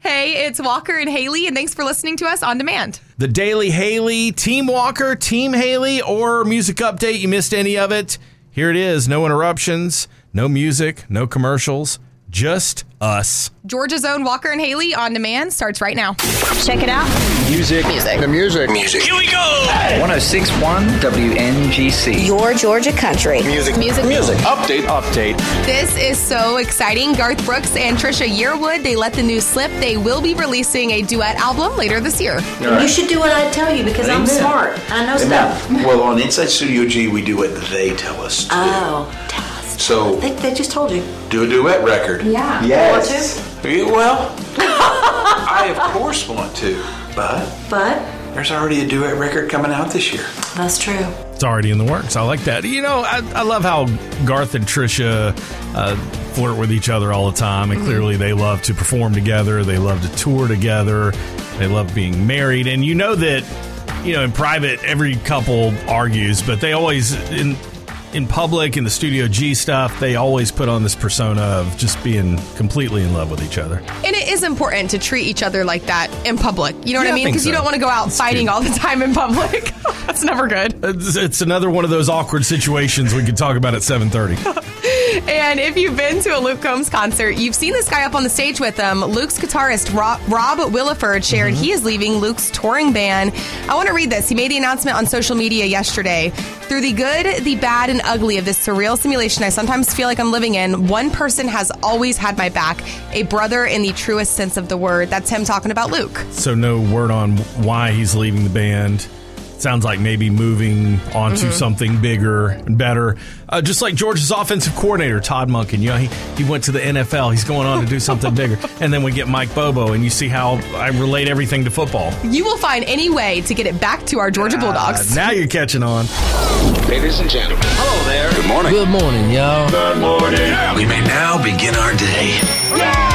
Hey, it's Walker and Haley, and thanks for listening to us on demand. The Daily Haley, Team Walker, Team Haley, or music update. You missed any of it? Here it is. No interruptions, no music, no commercials, just us. Georgia's own Walker and Haley on demand starts right now. Check it out. Music. Music. The music. Music. Here we go. 1061 WNGC. Your Georgia country. Music. Music. Music. Update. Update. This is so exciting. Garth Brooks and Trisha Yearwood, they let the news slip. They will be releasing a duet album later this year. You should do what I tell you because I'm Amen. smart. I know stuff. Well, on Inside Studio G, we do what they tell us to Oh, tell us. So- they, they just told you. do. a duet record. Yeah. Yes. Yeah, Well, I of course want to, but But there's already a duet record coming out this year. that's true. It's already in the works. I like that. You know, I, I love how Garth and Trisha uh, flirt with each other all the time, and clearly they love to perform together. They love to tour together. They love being married, and you know that you know in private every couple argues, but they always in in public in the Studio G stuff they always put on this persona of just being completely in love with each other. And it is important to treat each other like that in public. You know what Yeah, I mean? Because you don't want to go out fighting all the time in public. That's never good. It's, it's another one of those awkward situations we could talk about at seven thirty. And if you've been to a Luke Combs concert, you've seen this guy up on the stage with them. Luke's guitarist Rob, Rob Williford shared mm-hmm. he is leaving Luke's touring band. I want to read this. He made the announcement on social media yesterday. Through the good, the bad, and ugly of this surreal simulation I sometimes feel like I'm living in, one person has always had my back a brother in the truest sense of the word. That's him talking about Luke. So no word on why he's leaving the band. Sounds like maybe moving on to something bigger and better. Uh, just like Georgia's offensive coordinator, Todd Monken. You know, he, he went to the NFL. He's going on to do something bigger. And then we get Mike Bobo, and you see how I relate everything to football. You will find any way to get it back to our Georgia Bulldogs. Uh, now you're catching on. Ladies and gentlemen. Hello there. Good morning. Good morning, y'all. Good morning. We may now begin our day. Time to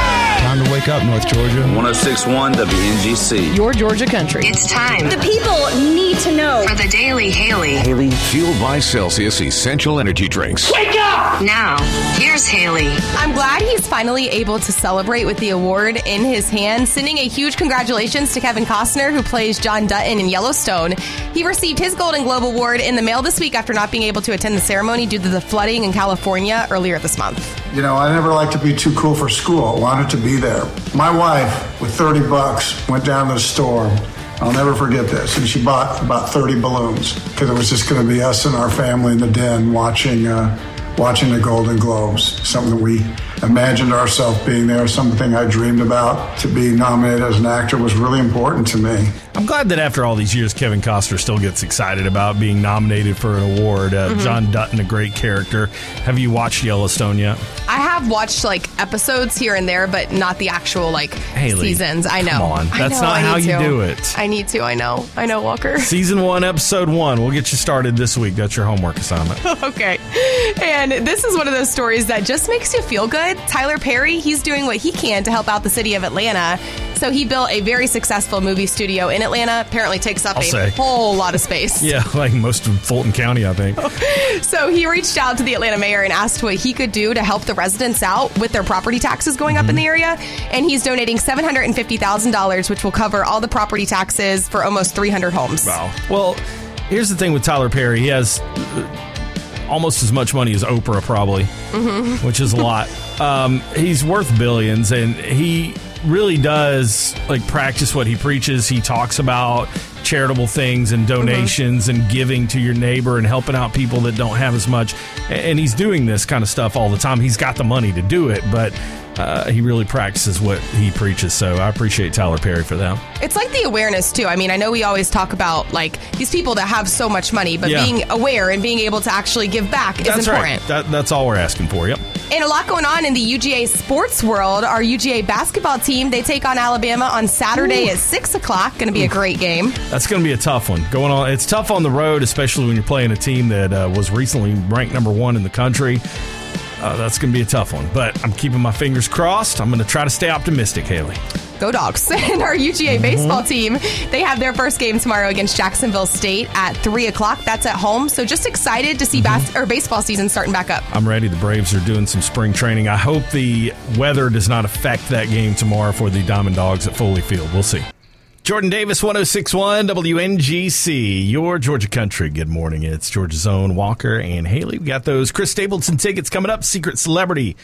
wake up, North Georgia. 1061 WNGC. Your Georgia country. It's time The people need to know. for the Daily Haley. Haley. Fueled by Celsius Essential Energy Drinks. Wake up! Now, here's Haley. I'm glad he's finally able to celebrate with the award in his hand, sending a huge congratulations to Kevin Costner, who plays John Dutton in Yellowstone. He received his Golden Globe Award in the mail this week after not being able to attend the ceremony due to the flooding in California earlier this month. You know, I never liked to be too cool for school. I wanted to be there. My wife, with 30 bucks, went down to the store. I'll never forget this. And she bought about 30 balloons because it was just going to be us and our family in the den watching, uh, watching the Golden Globes. Something we imagined ourselves being there, something I dreamed about. To be nominated as an actor was really important to me. I'm glad that after all these years, Kevin Costner still gets excited about being nominated for an award. Uh, John Dutton, a great character. Have you watched Yellowstone yet? I have watched like episodes here and there, but not the actual like Haley, seasons. I know. come on. I That's know, not I how need you to. do it. I need to. I know. I know, Walker. Season one, episode one. We'll get you started this week. That's your homework assignment. okay. And this is one of those stories that just makes you feel good. Tyler Perry, he's doing what he can to help out the city of Atlanta. So he built a very successful movie studio in Atlanta. Apparently takes up I'll a say. whole lot of space. yeah, like most of Fulton County, I think. So he reached out to the Atlanta mayor and asked what he could do to help the residents out with their property taxes going up in the mm-hmm. area. And he's donating $750,000, which will cover all the property taxes for almost 300 homes. Wow. Well, here's the thing with Tyler Perry. He has almost as much money as Oprah, probably, which is a lot. Um, he's worth billions, and he really does like practice what he preaches. He talks about charitable things and donations and giving to your neighbor and helping out people that don't have as much. And he's doing this kind of stuff all the time. He's got the money to do it, but uh, he really practices what he preaches. So I appreciate Tyler Perry for that. It's like the awareness too. I mean, I know we always talk about like these people that have so much money, but Yeah. being aware and being able to actually give back is important. right. That, that's all we're asking for. Yep. And a lot going on in the UGA sports world. Our UGA basketball team they take on Alabama on Saturday at six o'clock. Going to be a great game. That's going to be a tough one. Going on, it's tough on the road, especially when you're playing a team that uh, was recently ranked number one in the country. Uh, that's going to be a tough one, but I'm keeping my fingers crossed. I'm going to try to stay optimistic, Haley. Go dogs! And our UGA baseball team they have their first game tomorrow against Jacksonville State at three o'clock. That's at home. So just excited to see bas- or baseball season starting back up. I'm ready. The Braves are doing some spring training. I hope the weather does not affect that game tomorrow for the Diamond Dogs at Foley Field. We'll see. Jordan Davis, 1061 WNGC, your Georgia country. Good morning. It's Georgia's own Walker and Haley. We got those Chris Stapleton tickets coming up. Secret Celebrity,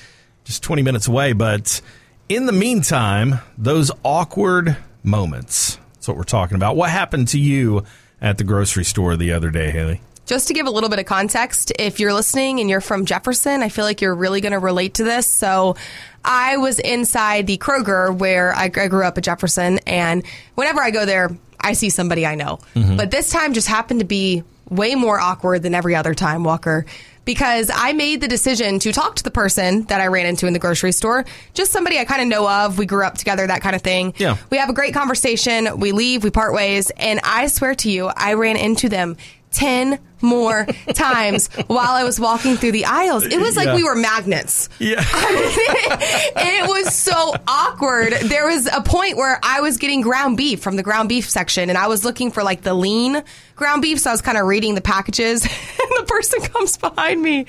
just 20 minutes away. But in the meantime, those awkward moments. That's what we're talking about. What happened to you at the grocery store the other day, Haley? Just to give a little bit of context, if you're listening and you're from Jefferson, I feel like you're really going to relate to this. So, I was inside the Kroger where I, I grew up at Jefferson, and whenever I go there, I see somebody I know. Mm-hmm. But this time just happened to be way more awkward than every other time, Walker. Because I made the decision to talk to the person that I ran into in the grocery store, just somebody I kind of know of. We grew up together, that kind of thing. Yeah. We have a great conversation. We leave, we part ways, and I swear to you, I ran into them 10 more times while I was walking through the aisles. It was like Yeah. we were magnets. Yeah. it was so awkward. There was a point where I was getting ground beef from the ground beef section and I was looking for like the lean ground beef. So I was kind of reading the packages and the person comes behind me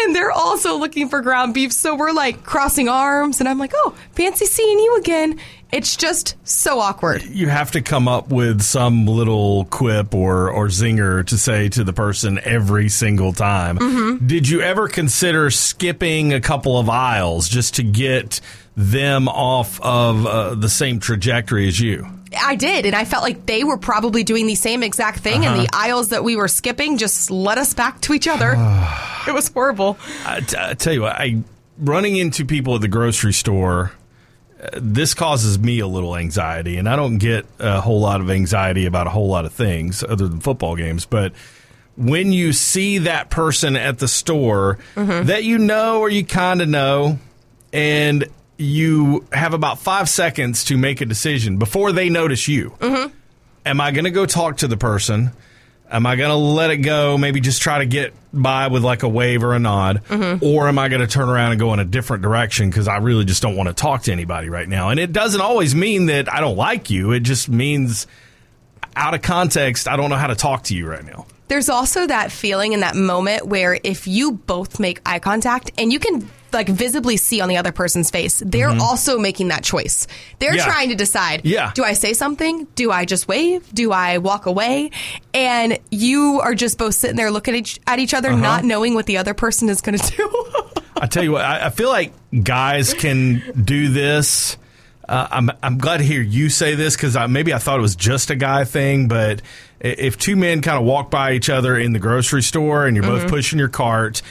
and they're also looking for ground beef. So we're like crossing arms and I'm like, oh, fancy seeing you again. It's just so awkward. you have to come up with some little quip or or zinger to say to the person every single time. Mm-hmm. Did you ever consider skipping a couple of aisles just to get them off of uh, the same trajectory as you? I did, and I felt like they were probably doing the same exact thing, and the aisles that we were skipping just led us back to each other. it was horrible. I, t- I tell you what, I running into people at the grocery store. This causes me a little anxiety, and I don't get a whole lot of anxiety about a whole lot of things other than football games. But when you see that person at the store mm-hmm. that you know or you kind of know, and you have about five seconds to make a decision before they notice you. Mm-hmm. Am I going to go talk to the person? Am I going to let it go? Maybe just try to get by with like a wave or a nod, mm-hmm. or am I going to turn around and go in a different direction because I really just don't want to talk to anybody right now? And it doesn't always mean that I don't like you. It just means out of context, I don't know how to talk to you right now. There's also that feeling in that moment where if you both make eye contact and you can like visibly see on the other person's face, they're also making that choice. They're Yeah. trying to decide, Yeah. do I say something? Do I just wave? Do I walk away? And you are just both sitting there looking at each, at each other, not knowing what the other person is going to do. I tell you what, I, I feel like guys can do this. Uh, I'm I'm glad to hear you say this because I, maybe I thought it was just a guy thing, but if two men kind of walk by each other in the grocery store and you're both mm-hmm. pushing your cart.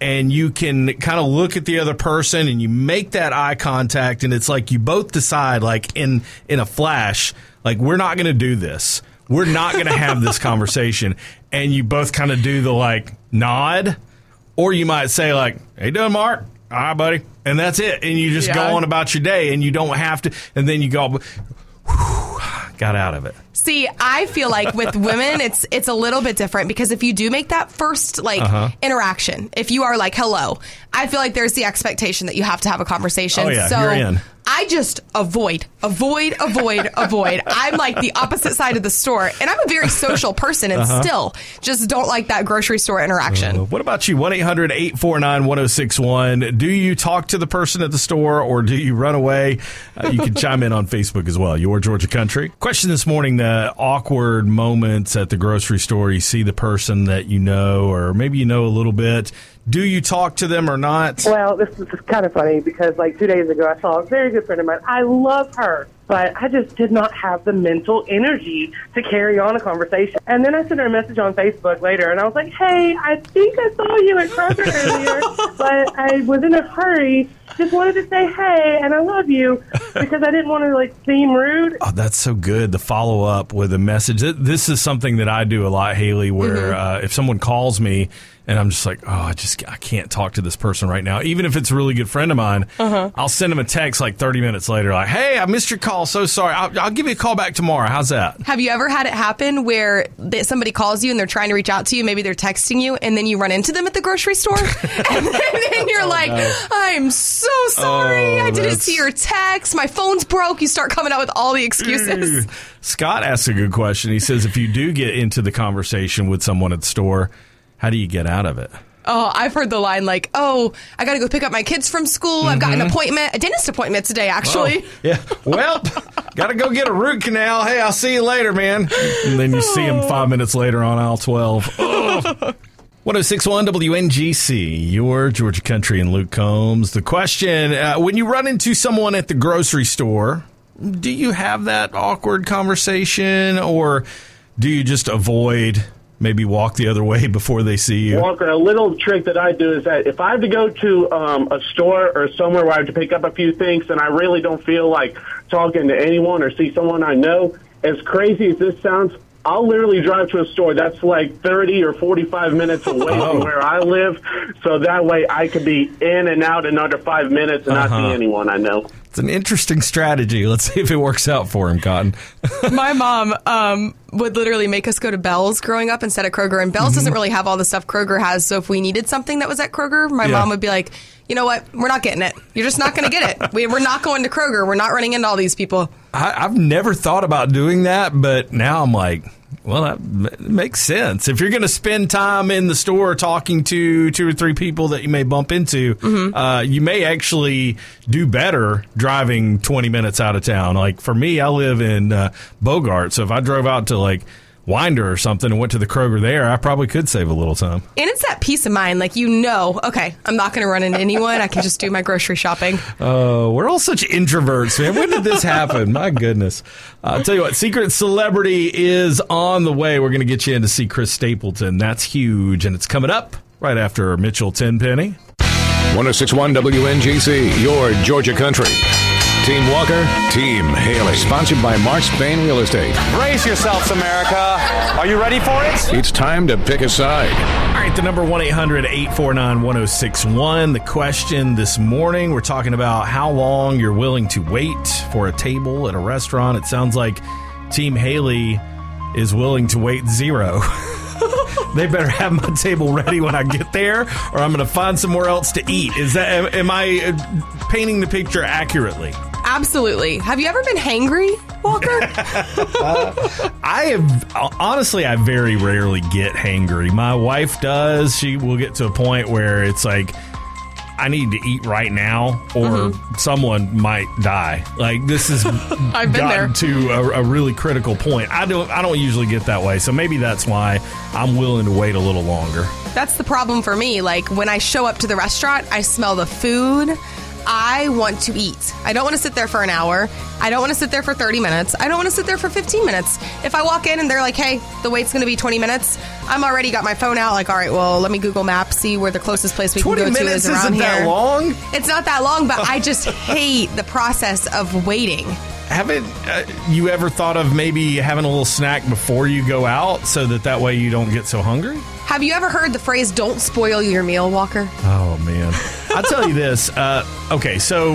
And you can kind of look at the other person and you make that eye contact, and it's like you both decide, like in in a flash, like we're not going to do this. We're not going to have this conversation, and you both kind of do the like nod, or you might say like, "Hey, doing, Mark? All right, buddy," and that's it. And you just Yeah. go on about your day, and you don't have to. And then you go, whew, got out of it. See, I feel like with women, it's it's a little bit different because if you do make that first like Uh-huh. interaction, if you are like hello, I feel like there's the expectation that you have to have a conversation. Oh, yeah, so you're in. I just avoid, avoid, avoid, avoid. I'm like the opposite side of the store, and I'm a very social person, and Uh-huh. still just don't like that grocery store interaction. Uh, What about you? 1 800 849 1061. Do you talk to the person at the store or do you run away? Uh, you can chime in on Facebook as well. Your Georgia Country. Question this morning the awkward moments at the grocery store. You see the person that you know, or maybe you know a little bit. Do you talk to them or not? Well, this is kind of funny because like two days ago, I saw a very good friend of mine. I love her, but I just did not have the mental energy to carry on a conversation. And then I sent her a message on Facebook later, and I was like, "Hey, I think I saw you at Kroger earlier, but I was in a hurry. Just wanted to say hey, and I love you because I didn't want to like seem rude." Oh, that's so good. The follow up with a message. This is something that I do a lot, Haley. Where uh, if someone calls me and I'm just like, oh, I just I can't talk to this person right now, even if it's a really good friend of mine, uh-huh. I'll send them a text like 30 minutes later, like, hey, I missed your call. So sorry. I'll, I'll give you a call back tomorrow. How's that? Have you ever had it happen where somebody calls you and they're trying to reach out to you? Maybe they're texting you, and then you run into them at the grocery store, and then, then you're oh, like, "I'm so sorry, Oh, I didn't that's- see your text. My phone's broke." You start coming out with all the excuses. Scott asks a good question. He says, if you do get into the conversation with someone at the store, how do you get out of it? Oh, I've heard the line like, "Oh, I got to go pick up my kids from school. I've got an Mhm. appointment, a dentist appointment today, actually." Oh, yeah. Well, got to go get a root canal. Hey, I'll see you later, man. And then you see him five minutes later on aisle 12. Ugh. 1061 WNGC, your Georgia Country and Luke Combs. The question uh, when you run into someone at the grocery store, do you have that awkward conversation or do you just avoid, maybe walk the other way before they see you? Walker, a little trick that I do is that if I have to go to um, a store or somewhere where I have to pick up a few things and I really don't feel like talking to anyone or see someone I know, as crazy as this sounds, I'll literally drive to a store that's like 30 or 45 minutes away Oh. from where I live, so that way I could be in and out in under five minutes and not Uh-huh. see anyone I know. It's an interesting strategy. Let's see if it works out for him, Cotton. my mom um, would literally make us go to Bell's growing up instead of Kroger, and Bell's doesn't really have all the stuff Kroger has. So if we needed something that was at Kroger, my Yeah. mom would be like, "You know what? We're not getting it. You're just not going to get it. We, we're not going to Kroger. We're not running into all these people." I, I've never thought about doing that, but now I'm like, well, that m- makes sense. If you're going to spend time in the store talking to two or three people that you may bump into, uh, you may actually do better driving 20 minutes out of town. Like for me, I live in uh, Bogart, so if I drove out to like Winder or something and went to the Kroger there, I probably could save a little time. And it's that peace of mind, like you know, okay, I'm not going to run into anyone. I can just do my grocery shopping. Oh, we're all such introverts, man. When did this happen? My goodness. Uh, I'll tell you what, Secret Celebrity is on the way. We're going to get you in to see Chris Stapleton. That's huge. And it's coming up right after Mitchell Tenpenny. 1061 WNGC, your Georgia Country. Team Walker, Team Haley. Sponsored by Mark Spain Real Estate. Brace yourselves, America. Are you ready for it? It's time to pick a side. All right, the number 1 800 849 1061. The question this morning, we're talking about how long you're willing to wait for a table at a restaurant. It sounds like Team Haley is willing to wait zero. they better have my table ready when I get there, or I'm going to find somewhere else to eat. Is that am, am I uh, painting the picture accurately? Absolutely. Have you ever been hangry, Walker? I have honestly, I very rarely get hangry. My wife does. She will get to a point where it's like. I need to eat right now, or mm-hmm. someone might die. Like this is I've been gotten to a, a really critical point. I don't. I don't usually get that way, so maybe that's why I'm willing to wait a little longer. That's the problem for me. Like when I show up to the restaurant, I smell the food. I want to eat. I don't want to sit there for an hour. I don't want to sit there for 30 minutes. I don't want to sit there for 15 minutes. If I walk in and they're like, hey, the wait's going to be 20 minutes, I'm already got my phone out, like, all right, well, let me Google Maps, see where the closest place we can go to is around isn't that here. long? It's not that long, but I just hate the process of waiting. Haven't uh, you ever thought of maybe having a little snack before you go out, so that that way you don't get so hungry? Have you ever heard the phrase, don't spoil your meal, Walker? Oh man, I'll tell you this. Uh, okay, so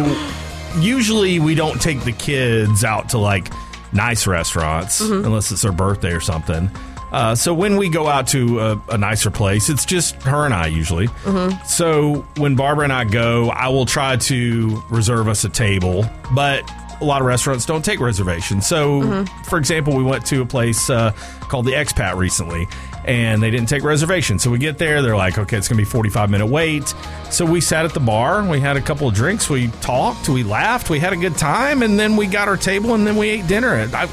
usually we don't take the kids out to like nice restaurants Mhm. unless it's their birthday or something. Uh, so when we go out to a, a nicer place, it's just her and I usually. Mhm. So when Barbara and I go, I will try to reserve us a table, but a lot of restaurants don't take reservations. So, Mhm. for example, we went to a place uh, called the Expat recently, and they didn't take reservations. So we get there, they're like, okay, it's to be 45 minute wait. So we sat at the bar, we had a couple of drinks, we talked, we laughed, we had a good time, and then we got our table, and then we ate dinner. I,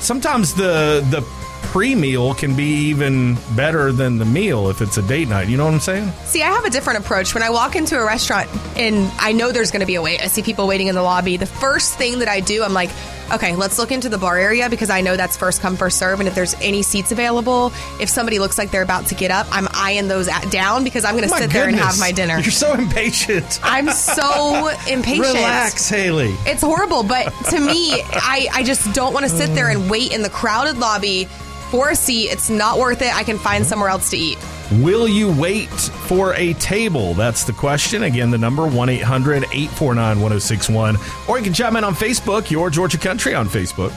sometimes the the pre meal can be even better than the meal if it's a date night. You know what I'm saying? See, I have a different approach. When I walk into a restaurant and I know there's going to be a wait, I see people waiting in the lobby. The first thing that I do, I'm like, okay, let's look into the bar area because I know that's first come, first serve. And if there's any seats available, if somebody looks like they're about to get up, I'm eyeing those at, down because I'm going to My sit there and have my dinner. You're so impatient. I'm so impatient. Relax, Haley. It's horrible, but to me, I, I just don't want to sit there and wait in the crowded lobby for a seat. It's not worth it. I can find somewhere else to eat. Will you wait for a table? That's the question. Again, the number 1 800 849 1061. Or you can chime in on Facebook, Your Georgia Country on Facebook.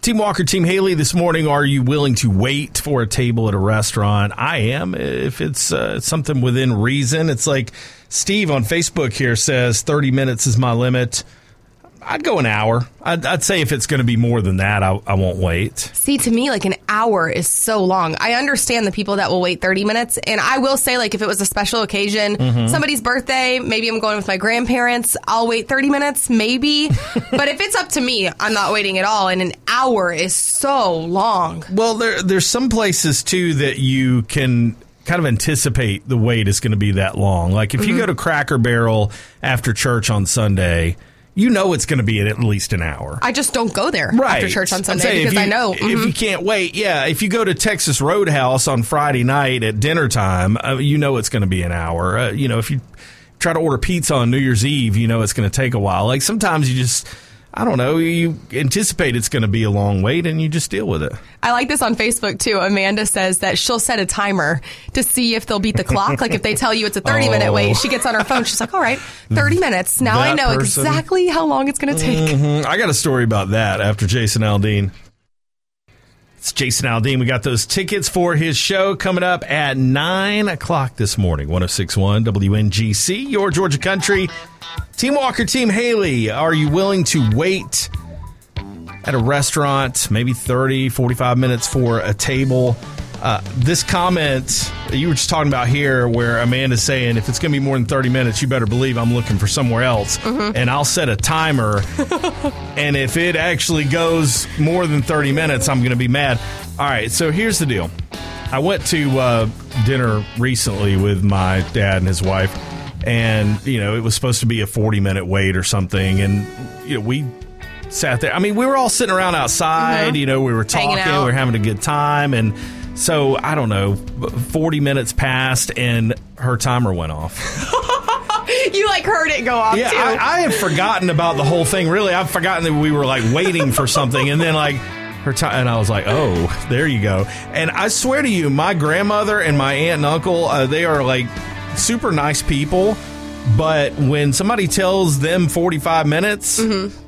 Team Walker, Team Haley, this morning, are you willing to wait for a table at a restaurant? I am, if it's uh, something within reason. It's like Steve on Facebook here says 30 minutes is my limit. I'd go an hour. I'd, I'd say if it's going to be more than that, I, I won't wait. See, to me, like an hour is so long. I understand the people that will wait 30 minutes. And I will say, like, if it was a special occasion, Mhm. somebody's birthday, maybe I'm going with my grandparents, I'll wait 30 minutes, maybe. but if it's up to me, I'm not waiting at all. And an hour is so long. Well, there there's some places too that you can kind of anticipate the wait is going to be that long. Like if you Mhm. go to Cracker Barrel after church on Sunday, you know it's going to be at least an hour. I just don't go there Right. after church on Sunday saying if because I know. if mhm. you can't wait, yeah. If you go to Texas Roadhouse on Friday night at dinner time, uh, you know it's going to be an hour. Uh, you know, if you try to order pizza on New Year's Eve, you know it's going to take a while. Like sometimes you just, I don't know, you anticipate it's going to be a long wait and you just deal with it. I like this on Facebook too. Amanda says that she'll set a timer to see if they'll beat the clock. like if they tell you it's a 30 minute Oh. wait, she gets on her phone. She's like, all right, 30 minutes. Now I know person- exactly how long it's going to take. Mhm. I got a story about that after Jason Aldean. It's Jason Aldean. We got those tickets for his show coming up at 9 o'clock this morning. 1061 WNGC, your Georgia Country. Team Walker, Team Haley, are you willing to wait at a restaurant, maybe 30, 45 minutes for a table? Uh, this comment you were just talking about here, where Amanda's saying, if it's going to be more than 30 minutes, you better believe I'm looking for somewhere else. Mhm. And I'll set a timer. and if it actually goes more than 30 minutes, I'm going to be mad. All right, so here's the deal. I went to uh, dinner recently with my dad and his wife, and you know it was supposed to be a 40 minute wait or something, and you know we sat there. I mean, we were all sitting around outside. You know, we were talking, we were having a good time, and so I don't know, 40 minutes passed, and her timer went off. you like heard it go off Yeah, too. I, I had forgotten about the whole thing. Really, I've forgotten that we were like waiting for something, and then like her time, and I was like, "Oh, there you go." And I swear to you, my grandmother and my aunt and uncle, uh, they are like super nice people. But when somebody tells them 45 minutes,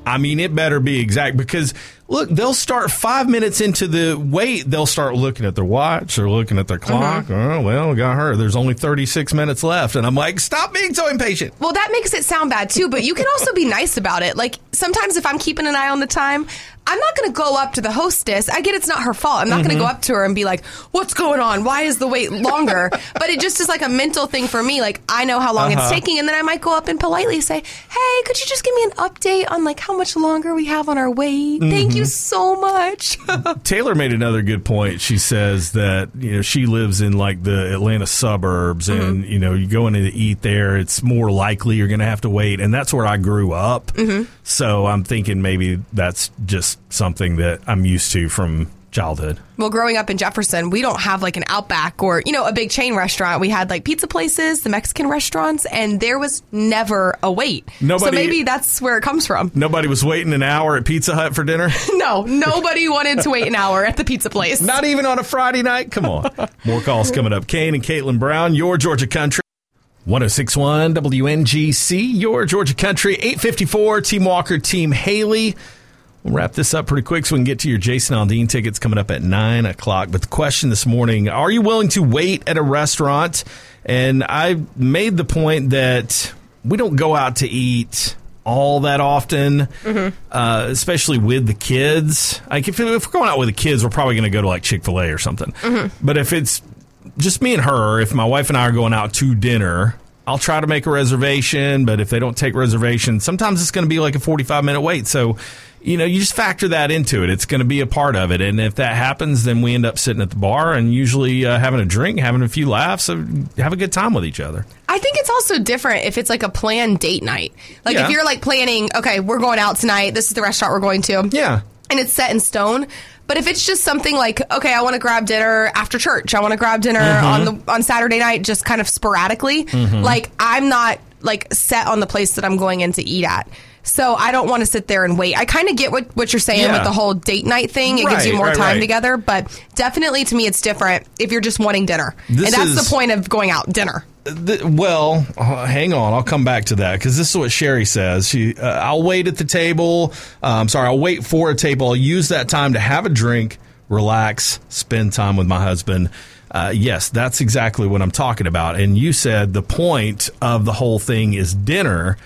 I mean, it better be exact because look, they'll start five minutes into the wait, they'll start looking at their watch or looking at their mm-hmm. clock. Oh, well, we got her. There's only 36 minutes left. And I'm like, stop being so impatient. Well, that makes it sound bad too, but you can also be nice about it. Like sometimes if I'm keeping an eye on the time, I'm not going to go up to the hostess. I get it's not her fault. I'm not going Mm-hmm. to Mhm. go up to her and be like, "What's going on? Why is the wait longer?" but it just is like a mental thing for me. Like I know how long Uh-huh. it's taking, and then I might go up and politely say, "Hey, could you just give me an update on like how much longer we have on our wait? Thank you Mhm. so much." Taylor made another good point. She says that you know she lives in like the Atlanta suburbs, and you know you go in to eat there, it's more likely you're going to have to wait, and that's where I grew up. Mhm. So I'm thinking maybe that's just something that I'm used to from childhood. Well, growing up in Jefferson, we don't have like an Outback or, you know, a big chain restaurant. We had like pizza places, the Mexican restaurants, and there was never a wait. so maybe that's where it comes from. Nobody was waiting an hour at Pizza Hut for dinner. no, nobody wanted to wait an hour at the pizza place. Not even on a Friday night. Come on. More calls coming up. Kane and Katelyn Brown, your Georgia Country. 1061 WNGC, your Georgia Country. 854, Team Walker, Team Haley. We'll wrap this up pretty quick so we can get to your Jason Aldean tickets coming up at 9 o'clock. But the question this morning are you willing to wait at a restaurant? And I made the point that we don't go out to eat all that often, uh, especially with the kids. Like if, if we're going out with the kids, we're probably going to go to like Chick fil A or something. But if it's just me and her, if my wife and I are going out to dinner, I'll try to make a reservation. But if they don't take reservations, sometimes it's going to be like a 45 minute wait. So, you know, you just factor that into it. It's going to be a part of it. And if that happens, then we end up sitting at the bar and usually uh, having a drink, having a few laughs, uh, have a good time with each other. I think it's also different if it's like a planned date night. Like Yeah. if you're like planning, okay, we're going out tonight. This is the restaurant we're going to. Yeah. And it's set in stone. But if it's just something like, okay, I want to grab dinner after church. I want to grab dinner Mhm. on the on Saturday night, just kind of sporadically. Mhm. Like I'm not like set on the place that I'm going in to eat at. So I don't want to sit there and wait. I kind of get what, what you're saying Yeah. with the whole date night thing. It gives you more right, time right. together. But definitely to me, it's different if you're just wanting dinner. This and that's is- the point of going out dinner. Th- well, uh, hang on. I'll come back to that because this is what Sherry says. She, uh, I'll wait at the table. Um, sorry, I'll wait for a table. I'll use that time to have a drink, relax, spend time with my husband. Uh, yes, that's exactly what I'm talking about. And you said the point of the whole thing is dinner.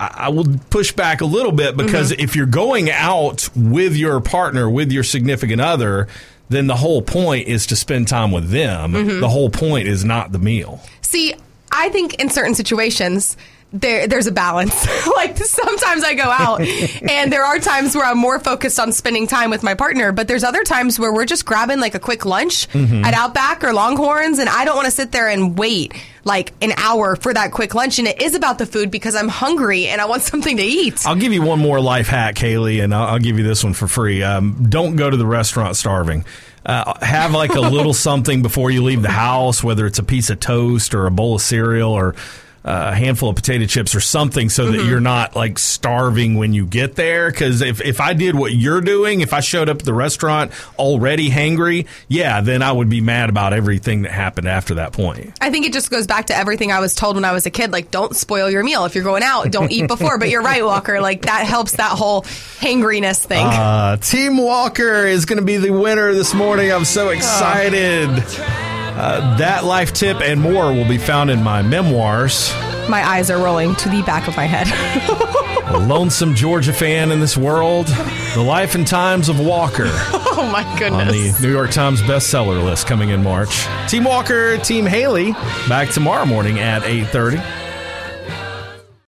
I will push back a little bit because if you're going out with your partner, with your significant other, then the whole point is to spend time with them. Mhm. The whole point is not the meal. See, I think in certain situations there there's a balance. like sometimes I go out and there are times where I'm more focused on spending time with my partner, but there's other times where we're just grabbing like a quick lunch Mhm. at Outback or Longhorns and I don't want to sit there and wait like an hour for that quick lunch and it is about the food because I'm hungry and I want something to eat. I'll give you one more life hack, Haley, and I'll, I'll give you this one for free. Um, don't go to the restaurant starving. Uh, have like a little something before you leave the house, whether it's a piece of toast or a bowl of cereal or a handful of potato chips or something so that Mhm. you're not like starving when you get there. Because if, if I did what you're doing, if I showed up at the restaurant already hangry, yeah, then I would be mad about everything that happened after that point. I think it just goes back to everything I was told when I was a kid. Like, don't spoil your meal. If you're going out, don't eat before. But you're right, Walker. Like, that helps that whole hangriness thing. Uh, Team Walker is going to be the winner this morning. I'm so excited. Uh, that life tip and more will be found in my memoirs. My eyes are rolling to the back of my head. A lonesome Georgia fan in this world. The life and times of Walker oh my goodness. on the New York Times bestseller list coming in March. Team Walker, Team Haley, back tomorrow morning at 8:30.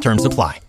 Terms apply.